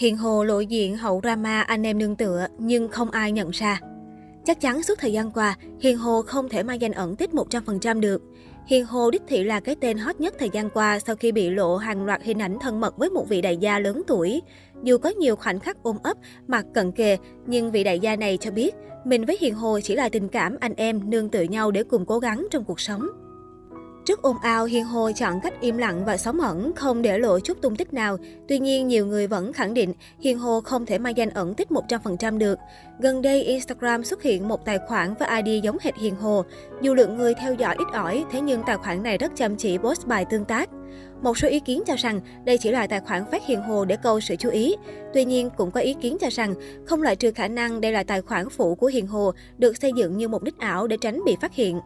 Hiền Hồ lộ diện hậu drama anh em nương tựa nhưng không ai nhận ra. Chắc chắn suốt thời gian qua, Hiền Hồ không thể mang danh ẩn tích 100% được. Hiền Hồ đích thị là cái tên hot nhất thời gian qua sau khi bị lộ hàng loạt hình ảnh thân mật với một vị đại gia lớn tuổi. Dù có nhiều khoảnh khắc ôm ấp, mặt cận kề, nhưng vị đại gia này cho biết mình với Hiền Hồ chỉ là tình cảm anh em nương tựa nhau để cùng cố gắng trong cuộc sống. Trước ồn ào, Hiền Hồ chọn cách im lặng và sống ẩn, không để lộ chút tung tích nào. Tuy nhiên, nhiều người vẫn khẳng định Hiền Hồ không thể mang danh ẩn tích 100% được. Gần đây, Instagram xuất hiện một tài khoản với ID giống hệt Hiền Hồ. Dù lượng người theo dõi ít ỏi, thế nhưng tài khoản này rất chăm chỉ post bài tương tác. Một số ý kiến cho rằng đây chỉ là tài khoản phát Hiền Hồ để câu sự chú ý. Tuy nhiên, cũng có ý kiến cho rằng không loại trừ khả năng đây là tài khoản phụ của Hiền Hồ được xây dựng như mục đích ảo để tránh bị phát hiện.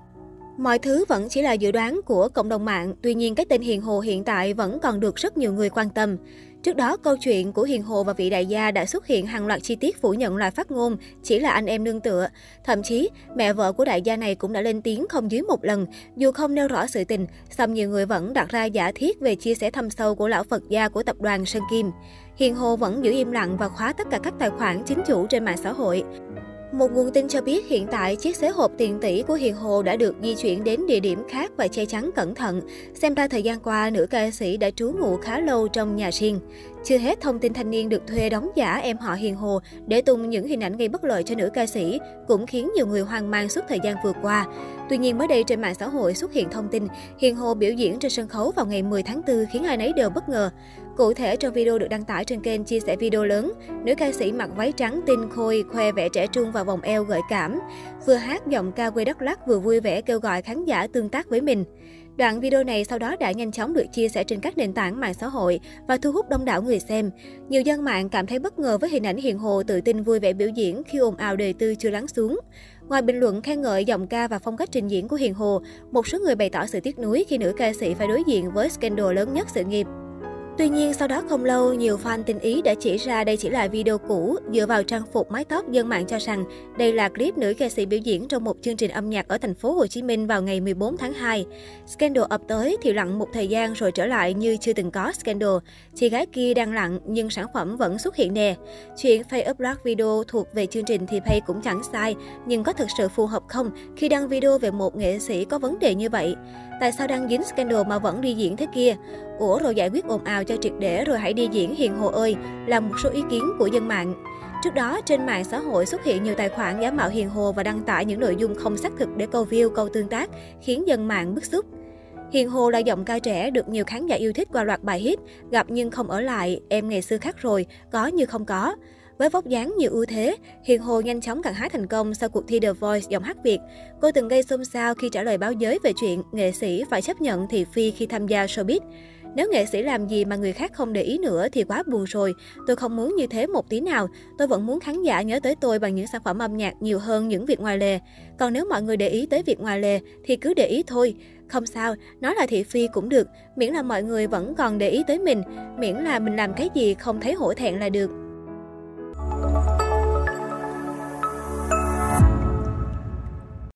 Mọi thứ vẫn chỉ là dự đoán của cộng đồng mạng, tuy nhiên cái tên Hiền Hồ hiện tại vẫn còn được rất nhiều người quan tâm. Trước đó, câu chuyện của Hiền Hồ và vị đại gia đã xuất hiện hàng loạt chi tiết phủ nhận loài phát ngôn, chỉ là anh em nương tựa. Thậm chí, mẹ vợ của đại gia này cũng đã lên tiếng không dưới một lần, dù không nêu rõ sự tình, song nhiều người vẫn đặt ra giả thiết về chia sẻ thâm sâu của lão Phật gia của tập đoàn Sơn Kim. Hiền Hồ vẫn giữ im lặng và khóa tất cả các tài khoản chính chủ trên mạng xã hội. Một nguồn tin cho biết hiện tại chiếc xế hộp tiền tỷ của Hiền Hồ đã được di chuyển đến địa điểm khác và che chắn cẩn thận. Xem ra thời gian qua, nữ ca sĩ đã trú ngụ khá lâu trong nhà riêng. Chưa hết, thông tin thanh niên được thuê đóng giả em họ Hiền Hồ để tung những hình ảnh gây bất lợi cho nữ ca sĩ cũng khiến nhiều người hoang mang suốt thời gian vừa qua. Tuy nhiên mới đây trên mạng xã hội xuất hiện thông tin Hiền Hồ biểu diễn trên sân khấu vào ngày 10 tháng 4 khiến ai nấy đều bất ngờ. Cụ thể trong video được đăng tải trên kênh chia sẻ video lớn, nữ ca sĩ mặc váy trắng tinh khôi khoe vẻ trẻ trung và vòng eo gợi cảm. Vừa hát giọng ca quê Đắk Lắk vừa vui vẻ kêu gọi khán giả tương tác với mình. Đoạn video này sau đó đã nhanh chóng được chia sẻ trên các nền tảng mạng xã hội và thu hút đông đảo người xem. Nhiều dân mạng cảm thấy bất ngờ với hình ảnh Hiền Hồ tự tin vui vẻ biểu diễn khi ồn ào đời tư chưa lắng xuống. Ngoài bình luận khen ngợi giọng ca và phong cách trình diễn của Hiền Hồ, một số người bày tỏ sự tiếc nuối khi nữ ca sĩ phải đối diện với scandal lớn nhất sự nghiệp. Tuy nhiên, sau đó không lâu, nhiều fan tình ý đã chỉ ra đây chỉ là video cũ. Dựa vào trang phục mái tóc, dân mạng cho rằng đây là clip nữ ca sĩ biểu diễn trong một chương trình âm nhạc ở thành phố Hồ Chí Minh vào ngày 14 tháng 2. Scandal ập tới thì lặng một thời gian rồi trở lại như chưa từng có scandal. Chị gái kia đang lặng nhưng sản phẩm vẫn xuất hiện nè. Chuyện pay upload video thuộc về chương trình thì pay cũng chẳng sai, nhưng có thực sự phù hợp không khi đăng video về một nghệ sĩ có vấn đề như vậy? Tại sao đăng dính scandal mà vẫn đi diễn thế kia? Ủa rồi giải quyết ồn ào cho triệt để rồi hãy đi diễn hiền hồ ơi, là một số ý kiến của dân mạng. Trước đó, trên mạng xã hội xuất hiện nhiều tài khoản giả mạo hiền hồ và đăng tải những nội dung không xác thực để câu view, câu tương tác, khiến dân mạng bức xúc. Hiền Hồ là giọng ca trẻ được nhiều khán giả yêu thích qua loạt bài hit, gặp nhưng không ở lại, em ngày xưa khác rồi, có như không có. Với vóc dáng nhiều ưu thế, Hiền Hồ nhanh chóng gặt hái thành công sau cuộc thi The Voice giọng hát Việt. Cô từng gây xôn xao khi trả lời báo giới về chuyện nghệ sĩ phải chấp nhận thị phi khi tham gia showbiz. Nếu nghệ sĩ làm gì mà người khác không để ý nữa thì quá buồn rồi. Tôi không muốn như thế một tí nào. Tôi vẫn muốn khán giả nhớ tới tôi bằng những sản phẩm âm nhạc nhiều hơn những việc ngoài lề. Còn nếu mọi người để ý tới việc ngoài lề thì cứ để ý thôi. Không sao, nói là thị phi cũng được, miễn là mọi người vẫn còn để ý tới mình, miễn là mình làm cái gì không thấy hổ thẹn là được.